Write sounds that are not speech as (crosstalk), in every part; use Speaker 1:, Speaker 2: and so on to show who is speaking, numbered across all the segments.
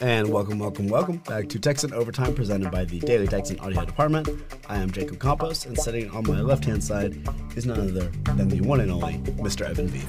Speaker 1: And welcome, welcome, welcome back to Texas Overtime presented by the Daily Texan Audio Department. I am Jacob Campos, and sitting on my left hand side is none other than the one and only Mr. Evan V.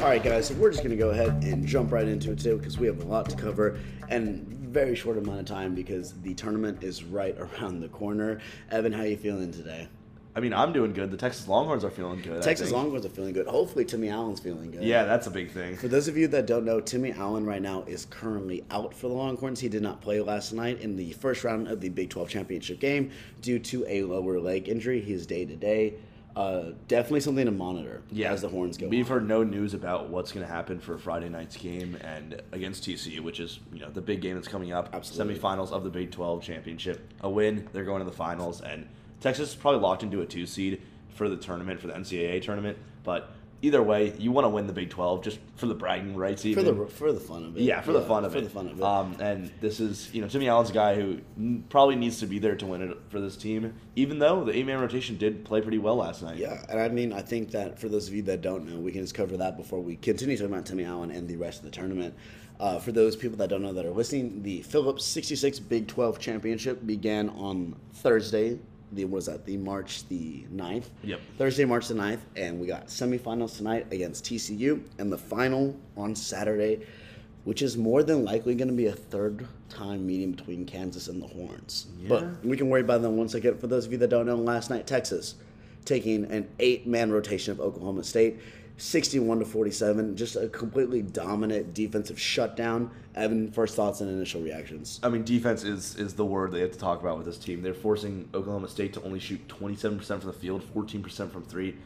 Speaker 1: All right, guys, so we're just going to go ahead and jump right into it today because we have a lot to cover and very short amount of time because the tournament is right (laughs) around the corner. Evan, how you feeling today?
Speaker 2: I mean, I'm doing good. The Texas Longhorns are feeling good.
Speaker 1: Texas. Longhorns are feeling good. Hopefully, Timmy Allen's feeling good.
Speaker 2: Yeah, that's a big thing.
Speaker 1: For those of you that don't know, Timmy Allen right now is currently out for the Longhorns. He did not play last night in the first round of the Big 12 championship game due to a lower leg injury. He is day to day. Uh, definitely something to monitor
Speaker 2: Yeah,
Speaker 1: as the horns go.
Speaker 2: We've
Speaker 1: on.
Speaker 2: heard no news about what's going to happen for Friday night's game and against TCU, which is you know the big game that's coming up.
Speaker 1: Absolutely.
Speaker 2: Semifinals of the Big 12 championship. A win, they're going to the finals, and Texas is probably locked into a two seed for the tournament for the NCAA tournament. But either way, you want to win the Big 12 just for the bragging rights.
Speaker 1: for
Speaker 2: Even.
Speaker 1: the for the fun of it.
Speaker 2: Yeah, for the fun of
Speaker 1: for
Speaker 2: it.
Speaker 1: For the fun of it.
Speaker 2: Um, and this is, you know, Timmy Allen's a guy who n- probably needs to be there to win it for this team, even though the eight man rotation did play pretty well last night.
Speaker 1: Yeah, and I mean, I think that for those of you that don't know, we can just cover that before we continue talking about Timmy Allen and the rest of the tournament. Uh, for those people that don't know that are listening, the Phillips 66 Big 12 Championship began on Thursday. The what was that? The March the 9th.
Speaker 2: Yep.
Speaker 1: Thursday, March the 9th, and we got semifinals tonight against TCU, and the final on Saturday, which is more than likely going to be a third time meeting between Kansas and the Horns.
Speaker 2: Yeah.
Speaker 1: But we can worry about them once again. For those of you that don't know, last night Texas taking an eight-man rotation of Oklahoma State, 61 to 47, just a completely dominant defensive shutdown. Evan, first thoughts and initial reactions.
Speaker 2: I mean, defense is is the word they have to talk about with this team. They're forcing Oklahoma State to only shoot 27% from the field, 14% from three.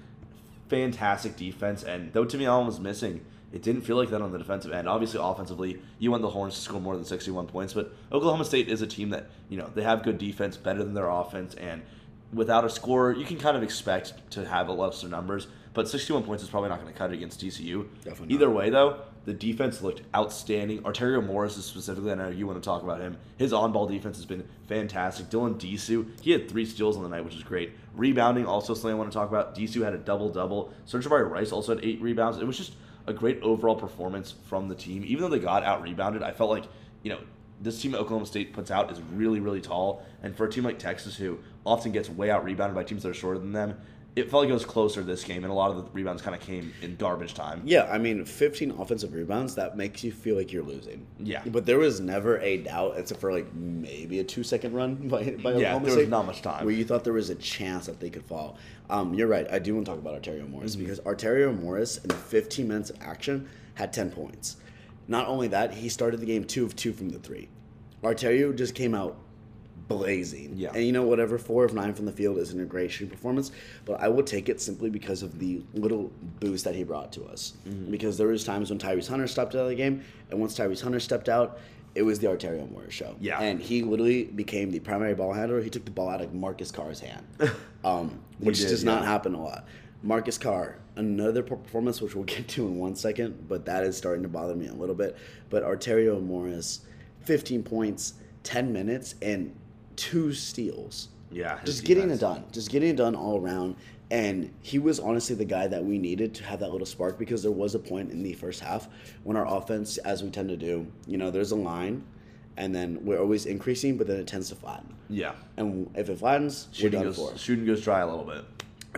Speaker 2: Fantastic defense, and though Timmy Allen was missing, it didn't feel like that on the defensive end. Obviously, offensively, you want the Horns to score more than 61 points, but Oklahoma State is a team that you know they have good defense, better than their offense, and without a score, you can kind of expect to have a lesser numbers. But 61 points is probably not going to cut it against TCU.
Speaker 1: Definitely not.
Speaker 2: Either way, though, the defense looked outstanding. Arterio Morris is specifically, I know you want to talk about him. His on-ball defense has been fantastic. Dylan Disu, he had three steals on the night, which is great. Rebounding, also something I want to talk about. Disu had a double-double. Serge Rice also had eight rebounds. It was just a great overall performance from the team. Even though they got out-rebounded, I felt like, you know, this team Oklahoma State puts out is really, really tall. And for a team like Texas, who often gets way out-rebounded by teams that are shorter than them, it felt like it was closer this game, and a lot of the rebounds kind of came in garbage time.
Speaker 1: Yeah, I mean, 15 offensive rebounds, that makes you feel like you're losing.
Speaker 2: Yeah.
Speaker 1: But there was never a doubt, except for like maybe a two second run (laughs) by, by
Speaker 2: Yeah,
Speaker 1: Oklahoma
Speaker 2: there was not much time.
Speaker 1: Where you thought there was a chance that they could fall. Um, you're right. I do want to talk about Arterio Morris
Speaker 2: Mm-hmm.
Speaker 1: because Arterio Morris, in the 15 minutes of action, had 10 points. Not only that, he started the game two of two from the three. Arterio just came out blazing.
Speaker 2: Yeah.
Speaker 1: And you know, whatever, four of nine from the field isn't a great shooting performance, but I will take it simply because of the little boost that he brought to us.
Speaker 2: Mm-hmm.
Speaker 1: Because there was times when Tyrese Hunter stepped out of the game, and once Tyrese Hunter stepped out, it was the Arterio Morris show.
Speaker 2: Yeah.
Speaker 1: And he literally became the primary ball handler. He took the ball out of Marcus Carr's hand, (laughs) um, which
Speaker 2: did,
Speaker 1: does not happen a lot. Marcus Carr, another performance, which we'll (laughs) get to in one second, but that is starting to bother me a little bit. But Arterio Morris, 15 points, 10 minutes, and two steals.
Speaker 2: Yeah,
Speaker 1: Just getting it done. Just getting it done all around. And he was honestly the guy that we needed to have that little spark because there was a point in the first half when our offense, as we tend to do, you know, there's a line and then we're always increasing, but then it tends to flatten.
Speaker 2: Yeah.
Speaker 1: And if it flattens,
Speaker 2: Shooting
Speaker 1: we're done
Speaker 2: goes,
Speaker 1: for.
Speaker 2: shooting goes dry a little bit.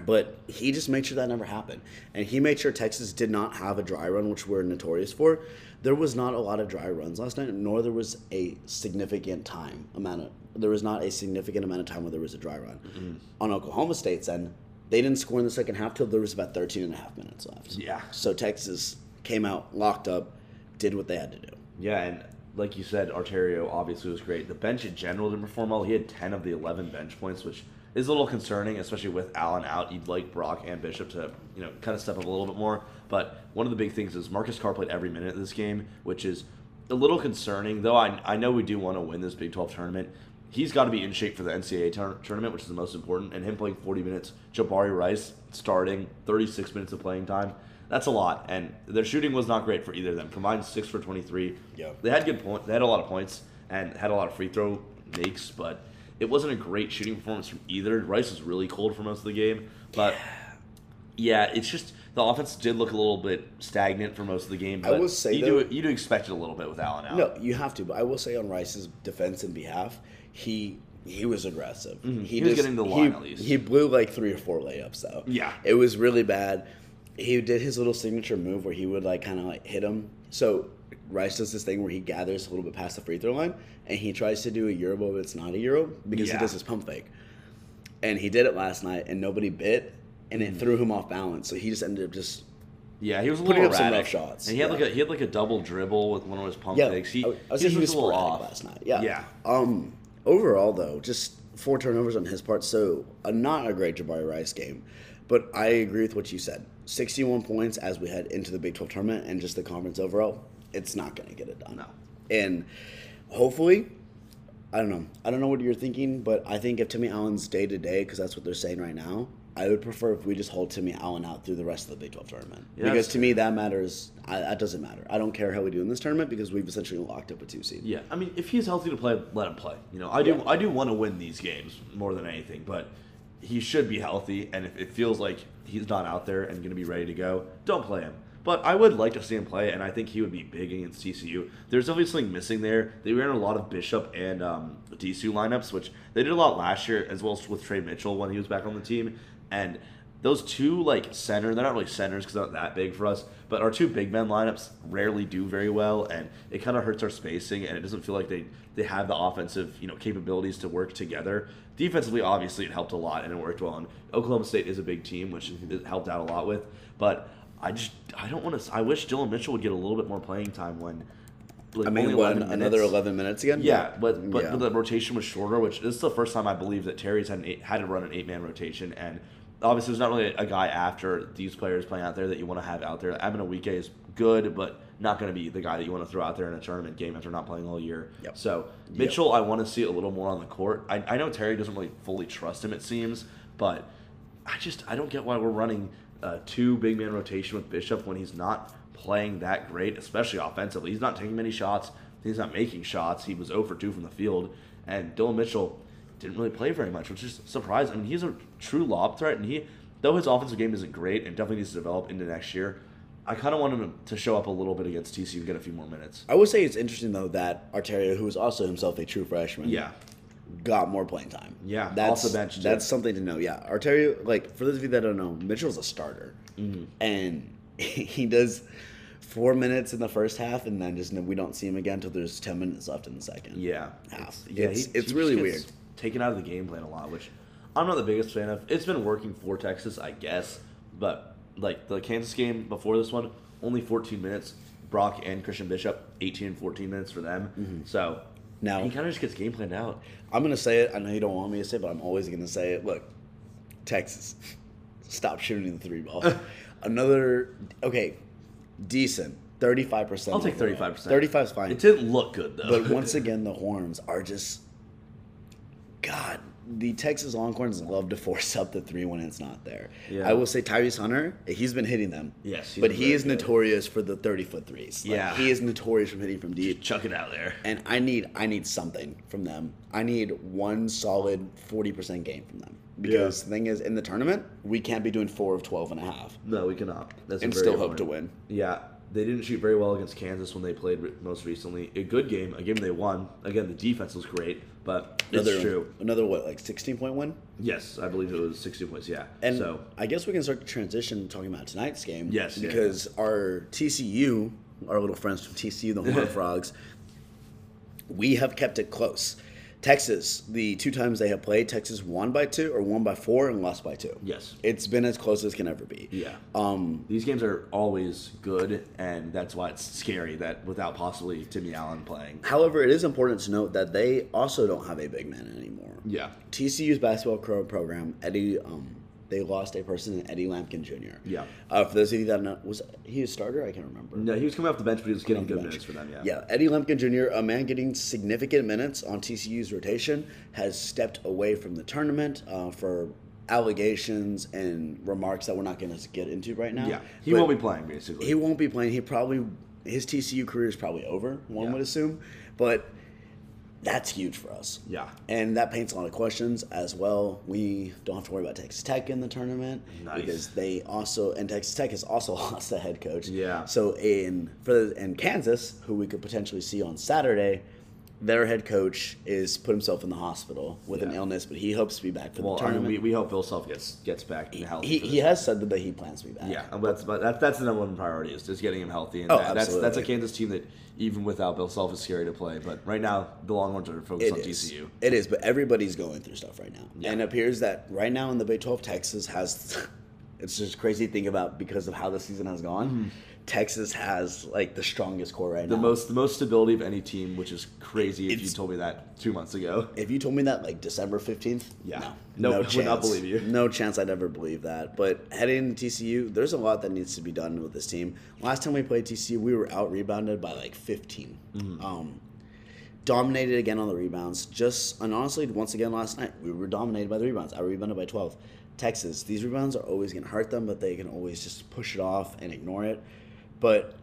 Speaker 1: But he just made sure that never happened. And he made sure Texas did not have a dry run, which we're notorious for. There was not a lot of dry runs last night, nor there was a significant time amount of there was not a significant amount of time where there was a dry run. Mm-hmm. On Oklahoma State's end, they didn't score in the second half till there was about 13 and a half minutes left.
Speaker 2: Yeah.
Speaker 1: So Texas came out, locked up, did what they had to do.
Speaker 2: Yeah, and like you said, Arterio obviously was great. The bench in general didn't perform well. He had 10 of the 11 bench points, which is a little concerning, especially with Allen out. You'd like Brock and Bishop to, you know, kind of step up a little bit more. But one of the big things is Marcus Carr played every minute of this game, which is a little concerning. Though I, I know we do want to win this Big 12 tournament. He's got to be in shape for the NCAA tour- tournament, which is the most important. And him playing 40 minutes, Jabari Rice starting 36 minutes of playing time. That's a lot, and their shooting was not great for either of them. Combined six for 23.
Speaker 1: Yeah.
Speaker 2: They had good point. They had a lot of points and had a lot of free throw makes, but it wasn't a great shooting performance from either. Rice was really cold for most of the game, but yeah, it's just the offense did look a little bit stagnant for most of the game.
Speaker 1: I will say,
Speaker 2: you
Speaker 1: though-
Speaker 2: do you do expect it a little bit with Allen out.
Speaker 1: No, you have to. But I will say on Rice's defense and behalf, he he was aggressive.
Speaker 2: Mm-hmm. He was getting the
Speaker 1: he-
Speaker 2: line at least.
Speaker 1: He blew like three or four layups though.
Speaker 2: Yeah.
Speaker 1: it was really bad. He did his little signature move where he would like kind of like hit him. So Rice does this thing where he gathers a little bit past the free throw line and he tries to do a euro, but it's not a euro because
Speaker 2: Yeah.
Speaker 1: he does his pump fake. And he did it last night, and nobody bit, and it threw him off balance. So he just ended up just
Speaker 2: Yeah, he was
Speaker 1: Putting up some rough shots,
Speaker 2: and he had
Speaker 1: yeah.
Speaker 2: like a he had like a double dribble with one of his pump
Speaker 1: Yeah,
Speaker 2: fakes. He,
Speaker 1: I, I was
Speaker 2: he
Speaker 1: he was
Speaker 2: a little off
Speaker 1: last night. Yeah.
Speaker 2: yeah.
Speaker 1: Um. Overall, though, just four turnovers on his part, so uh, not a great Jabari Rice game. But I agree with what you said. Sixty-one points as we head into the Big Twelve tournament and just the conference overall. It's not going to get it done.
Speaker 2: No.
Speaker 1: And hopefully, I don't know. I don't know what you're thinking, but I think if Timmy Allen's day to day, because that's what they're saying right now, I would prefer if we just hold Timmy Allen out through the rest of the Big 12 tournament.
Speaker 2: Yeah,
Speaker 1: because to me, that matters. I, that doesn't matter. I don't care how we do in this tournament because we've essentially locked up a two seed.
Speaker 2: Yeah, I mean, if he's healthy to play, let him play. You know, I do,
Speaker 1: Yeah.
Speaker 2: I do want to win these games more than anything, but he should be healthy. And if it feels like he's not out there and going to be ready to go, don't play him. But I would like to see him play, and I think he would be big against TCU. There's definitely something missing there. They ran a lot of Bishop and um, Disu lineups, which they did a lot last year, as well as with Trey Mitchell when he was back on the team. And those two like center, they're not really centers because they're not that big for us, but our two big men lineups rarely do very well, and it kind of hurts our spacing, and it doesn't feel like they they have the offensive you know capabilities to work together. Defensively, obviously, it helped a lot and it worked well. And Oklahoma State is a big team, which it helped out a lot with. But I just I don't want to. I wish Dillon Mitchell would get a little bit more playing time when. Like,
Speaker 1: I mean,
Speaker 2: only
Speaker 1: what,
Speaker 2: 11
Speaker 1: another
Speaker 2: minutes.
Speaker 1: 11 minutes again?
Speaker 2: Yeah, but but
Speaker 1: Yeah.
Speaker 2: the rotation was shorter, which this is the first time I believe that Terry's had an eight, had to run an eight man rotation, and obviously there's not really a guy after these players playing out there that you want to have out there. Evan Awike is good, but not going to be the guy that you want to throw out there in a tournament game after not playing all year.
Speaker 1: Yep.
Speaker 2: So Mitchell, I want to see a little more on the court. I, I know Terry doesn't really fully trust him, it seems, but I just I don't get why we're running uh, two big man rotation with Bishop when he's not playing that great, especially offensively. He's not taking many shots. He's not making shots. He was 0 for 2 from the field, and Dillon Mitchell didn't really play very much, which is surprising. I mean, he's a true lob threat, and he though his offensive game isn't great and definitely needs to develop into next year. I kind of want him to show up a little bit against TCU and get a few more minutes.
Speaker 1: I would say it's interesting, though, that Arterio, who is also himself a true freshman,
Speaker 2: Yeah,
Speaker 1: got more playing time.
Speaker 2: Yeah,
Speaker 1: that's
Speaker 2: off the bench, too.
Speaker 1: That's something to know. Yeah, Arterio, like for those of you that don't know, Mitchell's a starter,
Speaker 2: Mm-hmm.
Speaker 1: and (laughs) he does four minutes in the first half, and then just we don't see him again until there's ten minutes left in the second.
Speaker 2: Yeah,
Speaker 1: Half.
Speaker 2: It's, yeah,
Speaker 1: It's-
Speaker 2: he-
Speaker 1: it's
Speaker 2: he
Speaker 1: really weird.
Speaker 2: Taken out of the game plan a lot, which I'm not the biggest fan of. It's been working for Texas, I guess, but like the Kansas game before this one, only 14 minutes. Brock and Christian Bishop, 18 and 14 minutes for them. So
Speaker 1: Mm-hmm. Now-
Speaker 2: he kind of just gets game planned out.
Speaker 1: I'm gonna say it. I know you don't want me to say, it, but I'm always gonna say it. Look, Texas, (laughs) stop shooting the three ball. (laughs) Another okay, decent. Thirty-five percent.
Speaker 2: I'll take 35%.
Speaker 1: Thirty-five is fine.
Speaker 2: It didn't look good though.
Speaker 1: But once (laughs) again, the horns are just God. The Texas Longhorns love to force up the three when it's not there.
Speaker 2: Yeah.
Speaker 1: I will say Tyrese Hunter, he's been hitting them.
Speaker 2: Yes,
Speaker 1: but he is
Speaker 2: good.
Speaker 1: notorious for the thirty foot threes. Like,
Speaker 2: Yeah.
Speaker 1: he is notorious from hitting from deep.
Speaker 2: chuck it out there.
Speaker 1: And I need I need something from them. I need one solid forty percent game from them. Because the thing is, in the tournament, we can't be doing four of 12 and a half.
Speaker 2: No, we cannot. That's
Speaker 1: And still hope
Speaker 2: point.
Speaker 1: to win.
Speaker 2: Yeah, they didn't shoot very well against Kansas when they played re- most recently. A good game, a game they won. Again, the defense was great, but
Speaker 1: Another,
Speaker 2: it's true.
Speaker 1: Another what, like sixteen point win?
Speaker 2: Yes, I believe it was 60 points. Yeah.
Speaker 1: And
Speaker 2: so
Speaker 1: I guess we can start to transition talking about tonight's game.
Speaker 2: Yes, yeah.
Speaker 1: Because our TCU, our little friends from TCU, the Horned (laughs) Frogs, we have kept it close. Texas, the two times they have played, Texas won by two or won by four and lost by two.
Speaker 2: Yes.
Speaker 1: It's been as close as can ever be.
Speaker 2: yeah,
Speaker 1: Um,
Speaker 2: these games are always good, and that's why it's scary that without possibly Timmy Allen playing.
Speaker 1: however, it is important to note that they also don't have a big man anymore.
Speaker 2: Yeah.
Speaker 1: TCU's basketball program, Eddie, um, they lost a person in Eddie Lampkin Jr.
Speaker 2: Yeah.
Speaker 1: Uh, for those of you that know, was he a starter? I can't remember.
Speaker 2: No, he was coming off the bench, but he was getting good
Speaker 1: bench.
Speaker 2: minutes for them. Yeah.
Speaker 1: Yeah, Eddie Lampkin Jr., a man getting significant minutes on TCU's rotation, has stepped away from the tournament uh, for allegations and remarks that we're not going to get into right now.
Speaker 2: Yeah. He
Speaker 1: But
Speaker 2: won't be playing basically.
Speaker 1: He won't be playing. He probably his TCU career is probably over. One
Speaker 2: Yeah.
Speaker 1: would assume, but That's huge for us.
Speaker 2: Yeah.
Speaker 1: And that paints a lot of questions as well. We don't have to worry about Texas Tech in the tournament
Speaker 2: Nice.
Speaker 1: because they also and Texas Tech has also (laughs) lost a head coach.
Speaker 2: Yeah.
Speaker 1: So in for the, in Kansas, who we could potentially see on Saturday, their head coach is put himself in the hospital with an illness, but he hopes to be back for
Speaker 2: Well,
Speaker 1: the
Speaker 2: I mean,
Speaker 1: tournament.
Speaker 2: we, we hope Bill Self gets gets back and healthy.
Speaker 1: he, he has said that he plans to be back.
Speaker 2: Yeah, that's but that, that's the number one priority is just getting him healthy, and
Speaker 1: Oh,
Speaker 2: that, that's that's a. Kansas team that even without Bill Self is scary to play. But right now, the Longhorns are focused
Speaker 1: It
Speaker 2: on
Speaker 1: is.
Speaker 2: TCU.
Speaker 1: It is, but everybody's going through stuff right now.
Speaker 2: Yeah.
Speaker 1: And it appears that right now in the Big 12, Texas has. It's just crazy to think about because of how the season has gone. Texas has like the strongest core right
Speaker 2: Mm-hmm. The most the most stability of any team, which is crazy if you told me that two months ago.
Speaker 1: If you told me that like December 15th,
Speaker 2: Yeah.
Speaker 1: no, no
Speaker 2: would
Speaker 1: chance.
Speaker 2: not believe you. (laughs)
Speaker 1: No chance I'd ever believe that. But heading into TCU, there's a lot that needs to be done with this team. Last time we played TCU, we were out rebounded by like 15.
Speaker 2: Mm-hmm.
Speaker 1: Um, dominated again on the rebounds. Just and honestly, once again last night, we were dominated by the rebounds. I rebounded by 12. Texas, these rebounds are always going to hurt them, but they can always just push it off and ignore it. But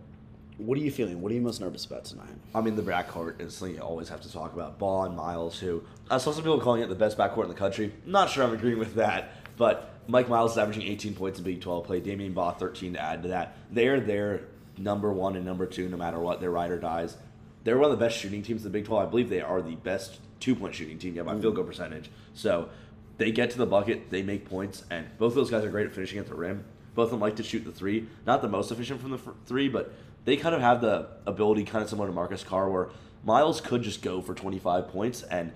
Speaker 1: what are you feeling? What are you most nervous about tonight?
Speaker 2: I mean, the backcourt is something you always have to talk about. Baugh and Miles, who I saw some people calling it the best backcourt in the country. Not sure I'm agreeing with that, but Mike Miles is averaging 18 points in Big 12 play. Damion Baugh 13 to add to that. They're their number one and number two, no matter what. Their ride or dies. They're one of the best shooting teams in the Big 12. I believe they are the best two point shooting team yeah, by mm-hmm. field goal percentage. So they get to the bucket, they make points, and both of those guys are great at finishing at the rim. Both of them like to shoot the three. Not the most efficient from the three, but they kind of have the ability, kind of similar to Marcus Carr, where Miles could just go for 25 points, and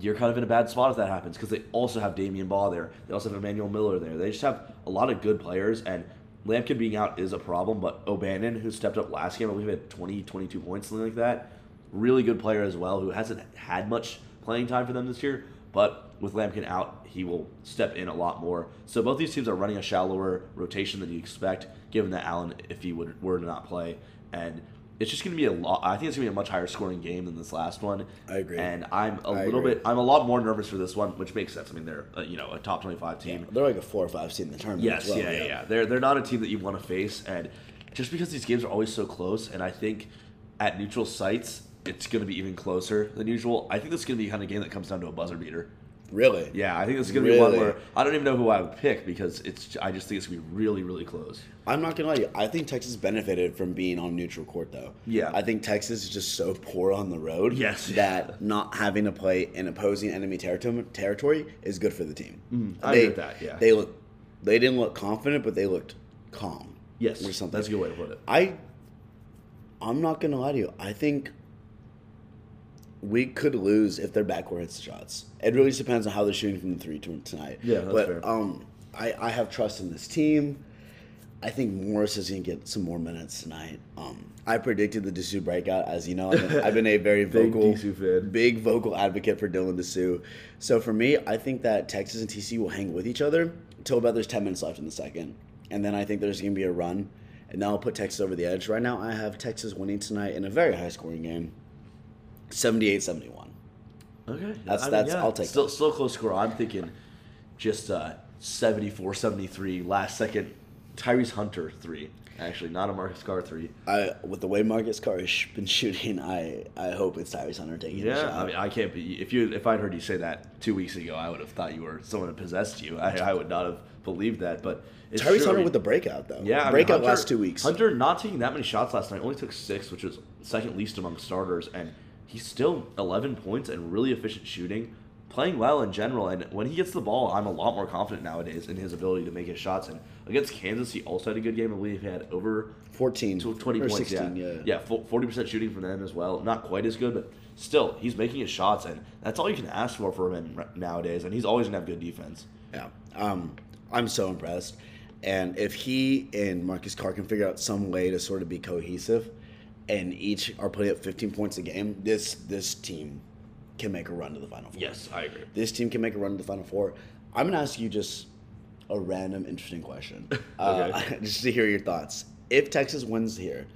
Speaker 2: you're kind of in a bad spot if that happens because they also have Damion Baugh there. They also have Emmanuel Miller there. They just have a lot of good players, and Lampkin being out is a problem, but O'Bannon, who stepped up last game, I believe had 20, 22 points, something like that. Really good player as well, who hasn't had much playing time for them this year, but with Lampkin out, he will step in a lot more. So both these teams are running a shallower rotation than you expect, given that Allen, if he would were to not play, and it's just going to be a lot. I think it's going to be a much higher scoring game than this last one.
Speaker 1: I agree.
Speaker 2: And I'm a
Speaker 1: I
Speaker 2: little
Speaker 1: agree.
Speaker 2: bit, I'm a lot more nervous for this one, which makes sense. I mean, they're uh, you know a top 25 team.
Speaker 1: They're like a four or five seed in the tournament.
Speaker 2: Yes,
Speaker 1: as well,
Speaker 2: yeah, yeah, yeah. They're they're not a team that you want to face, and just because these games are always so close, and I think at neutral sites it's going to be even closer than usual. I think this is going to be kind of game that comes down to a buzzer beater.
Speaker 1: Really?
Speaker 2: Yeah, I think this is going to be one where I don't even know who I would pick because it's. I just think it's going to be really, really close.
Speaker 1: I'm not gonna lie to you. I think Texas benefited from being on neutral court, though.
Speaker 2: Yeah.
Speaker 1: I think Texas is just so poor on the road.
Speaker 2: Yes. (laughs)
Speaker 1: That not having to play in opposing enemy territory territory is good for the team.
Speaker 2: Mm-hmm. I
Speaker 1: they,
Speaker 2: agree with that, yeah.
Speaker 1: They look. They didn't look confident, but they looked calm.
Speaker 2: Yes,
Speaker 1: Or something.
Speaker 2: that's a good way to put it.
Speaker 1: I. I'm not gonna lie to you. I think. We could lose if their backcourt hits the shots. It really just depends on how they're shooting from the three tonight.
Speaker 2: Yeah, that's
Speaker 1: but
Speaker 2: fair.
Speaker 1: um, I, I have trust in this team. I think Morris is going to get some more minutes tonight. Um, I predicted the Disu breakout, as you know. I've been, I've been a very (laughs)
Speaker 2: Big
Speaker 1: vocal,
Speaker 2: fan.
Speaker 1: big vocal advocate for Dylan Disu. So for me, I think that Texas and TC will hang with each other until about there's 10 minutes left in the second. And then I think there's going to be a run. And that'll put Texas over the edge. Right now, I have Texas winning tonight in a very high scoring game 78 71.
Speaker 2: Okay,
Speaker 1: That's- that's- I'll take
Speaker 2: still still close score. I'm thinking just uh, 74, 73, last second Tyrese Hunter three. Actually, not a Marcus Carr three.
Speaker 1: I, with the way Marcus Carr has been shooting, I, I hope it's Tyrese Hunter taking the
Speaker 2: Yeah,
Speaker 1: shot.
Speaker 2: I mean, I can't be. If you if I'd heard you say that two weeks ago, I would have thought you were someone that possessed you. I, I would not have believed that. But it's
Speaker 1: Tyrese. Hunter with the breakout though.
Speaker 2: yeah I mean,
Speaker 1: breakout
Speaker 2: Hunter-
Speaker 1: last two weeks.
Speaker 2: Hunter not taking that many shots last night. Only took six, which was second least among starters, and he's still 11 points and really efficient shooting, playing well in general. And when he gets the ball, I'm a lot more confident nowadays in his ability to make his shots. And against Kansas, he also had a good game. I believe he had over
Speaker 1: 14
Speaker 2: to 20
Speaker 1: or
Speaker 2: points.
Speaker 1: 16,
Speaker 2: yeah,
Speaker 1: yeah.
Speaker 2: yeah, 40% shooting from them as well. Not quite as good, but still, he's making his shots, and that's all you can ask for from him nowadays. And he's always gonna have good defense.
Speaker 1: Yeah. Um, I'm so impressed. And if he and Marcus Carr can figure out some way to sort of be cohesive and each are putting up 15 points a game, this this team can make a run to the final four.
Speaker 2: Yes, I agree.
Speaker 1: This team can make a run to the final four. I'm going to ask you just a random interesting question. (laughs) uh, (laughs) just to hear your thoughts. If Texas wins here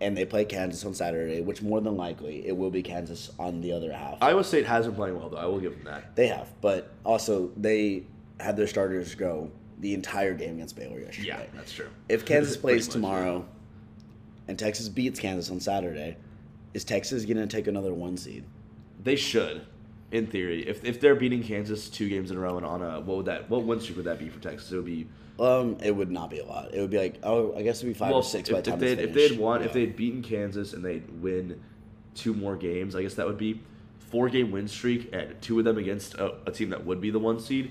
Speaker 1: and they play Kansas on Saturday, which more than likely it will be Kansas on the other half.
Speaker 2: Iowa State has been playing well, though. I will give them that.
Speaker 1: They have, but also they had their starters go the entire game against Baylor yesterday.
Speaker 2: Yeah, that's true.
Speaker 1: If Kansas (laughs) plays tomorrow and Texas beats Kansas on Saturday, is Texas going to take another one seed?
Speaker 2: they should, in theory, if, if they're beating Kansas two games in a row and on a what would that what win streak would that be for Texas? It would be
Speaker 1: Um, it would not be a lot. It would be like oh, I guess it'd be five
Speaker 2: well
Speaker 1: or six
Speaker 2: if,
Speaker 1: by the
Speaker 2: if
Speaker 1: time
Speaker 2: they if they had won if they had beaten Kansas and they'd win two more games, I guess that would be four game win streak and two of them against a, a team that would be the one seed.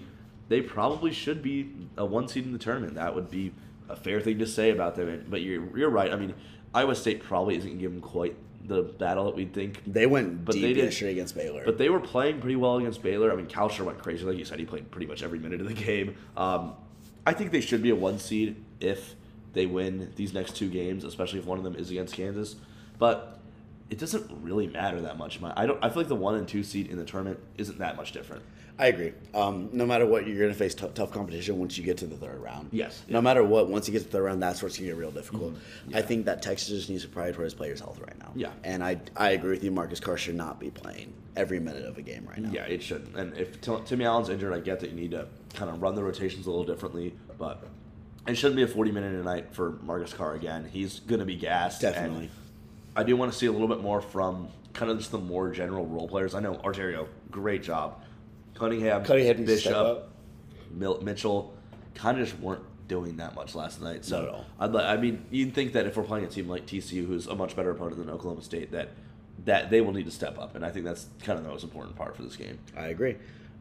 Speaker 2: They probably should be a one seed in the tournament. That would be a fair thing to say about them. But you're you're right. I mean, Iowa State probably isn't going to give them quite the battle that we'd think.
Speaker 1: they went
Speaker 2: But
Speaker 1: deep
Speaker 2: they did-
Speaker 1: yesterday against Baylor.
Speaker 2: But they were playing pretty well against Baylor. I mean, Kalscheur went crazy. Like you said, he played pretty much every minute of the game. Um, I think they should be a one seed if they win these next two games, especially if one of them is against Kansas. But it doesn't really matter that much. My- I don't. I feel like the one and two seed in the tournament isn't that much different.
Speaker 1: I agree. Um, no matter what, you're going to face t- tough competition once you get to the third round.
Speaker 2: Yes,
Speaker 1: No
Speaker 2: yeah.
Speaker 1: matter what, once you get to the third round, that's where it's going to get real difficult.
Speaker 2: Mhm.
Speaker 1: I think that Texas just needs to prioritize players' health right now.
Speaker 2: Yeah.
Speaker 1: And I, I agree with you. Marcus Carr should not be playing every minute of a game right now.
Speaker 2: Yeah, it shouldn't. And if Tim- Timmy Allen's injured, I get that you need to kind of run the rotations a little differently, but it shouldn't be a 40 minute a night for Marcus Carr again. He's going to be gassed.
Speaker 1: Definitely.
Speaker 2: I do want to see a little bit more from kind of just the more general role players. I know Arterio, great job. Cunningham,
Speaker 1: Cunningham needs to step
Speaker 2: Bishop,
Speaker 1: up.
Speaker 2: Mil- Mitchell, kind of just weren't doing that much last night. So
Speaker 1: Not at all.
Speaker 2: I'd li- I mean, you'd think that if we're playing a team like TCU, who's a much better opponent than Oklahoma State, that that they will need to step up, and I think that's kind of the most important part for this game.
Speaker 1: I agree.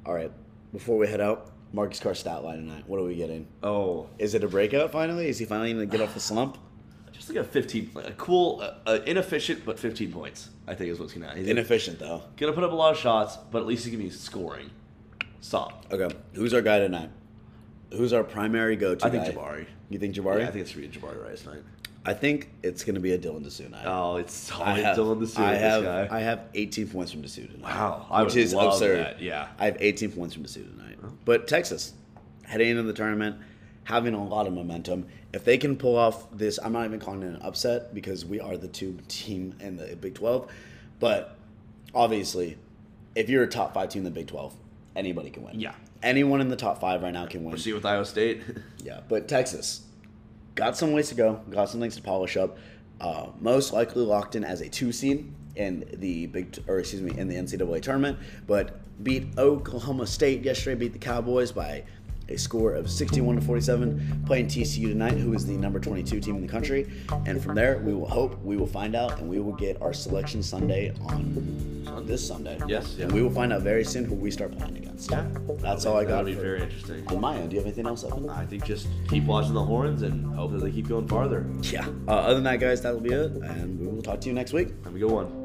Speaker 1: All right. Before we head out, Marcus Carr stat line tonight. What are we getting?
Speaker 2: Oh,
Speaker 1: Is it a breakout finally? Is he finally going to get off the slump? (sighs)
Speaker 2: just like a 15, like a cool, uh, uh, inefficient but 15 points. I think is what's gonna. He's
Speaker 1: Inefficient, though.
Speaker 2: gonna put up a lot of shots, but at least he's gonna be scoring some.
Speaker 1: Okay. Who's our guy tonight? Who's our primary go-to
Speaker 2: I think
Speaker 1: guy?
Speaker 2: Jabari.
Speaker 1: You think Jabari?
Speaker 2: Yeah, I think it's gonna be Jabari Rice night.
Speaker 1: I think it's going to be a Dylan Disu night.
Speaker 2: Oh, it's
Speaker 1: I have,
Speaker 2: Dylan Disu.
Speaker 1: I have. I have 18 points from Disu tonight.
Speaker 2: Wow, I
Speaker 1: which
Speaker 2: would
Speaker 1: is
Speaker 2: love
Speaker 1: absurd.
Speaker 2: that, yeah.
Speaker 1: I have 18 points from Disu tonight. Oh. But Texas, heading into the tournament, having a lot of momentum. If they can pull off this, I'm not even calling it an upset because we are the two team in the Big 12. But obviously, if you're a top five team in the Big 12, anybody can win.
Speaker 2: Yeah.
Speaker 1: Anyone in the top five right now can win.
Speaker 2: We'll see with Iowa State. (laughs)
Speaker 1: Yeah, but Texas got some ways to go, got some things to polish up. Uh, most likely locked in as a two seed in the big, or excuse me, in the NCAA tournament, but beat Oklahoma State yesterday. Beat the Cowboys by a score of 61 to 47. Playing TCU tonight, who is the number 22 team in the country, and from there we will hope we will find out, and we will get our selection Sunday on, on this Sunday.
Speaker 2: Yes, yeah.
Speaker 1: and we will find out very soon who we start playing against. Yeah. That's all I got.
Speaker 2: That'll be
Speaker 1: for-
Speaker 2: very interesting.
Speaker 1: on my end, do you have anything else, Evan?
Speaker 2: I think just keep watching the horns and hope that they keep going farther.
Speaker 1: Yeah. Uh, other than that, guys, that'll be it, and we will talk to you next week.
Speaker 2: Have a good one.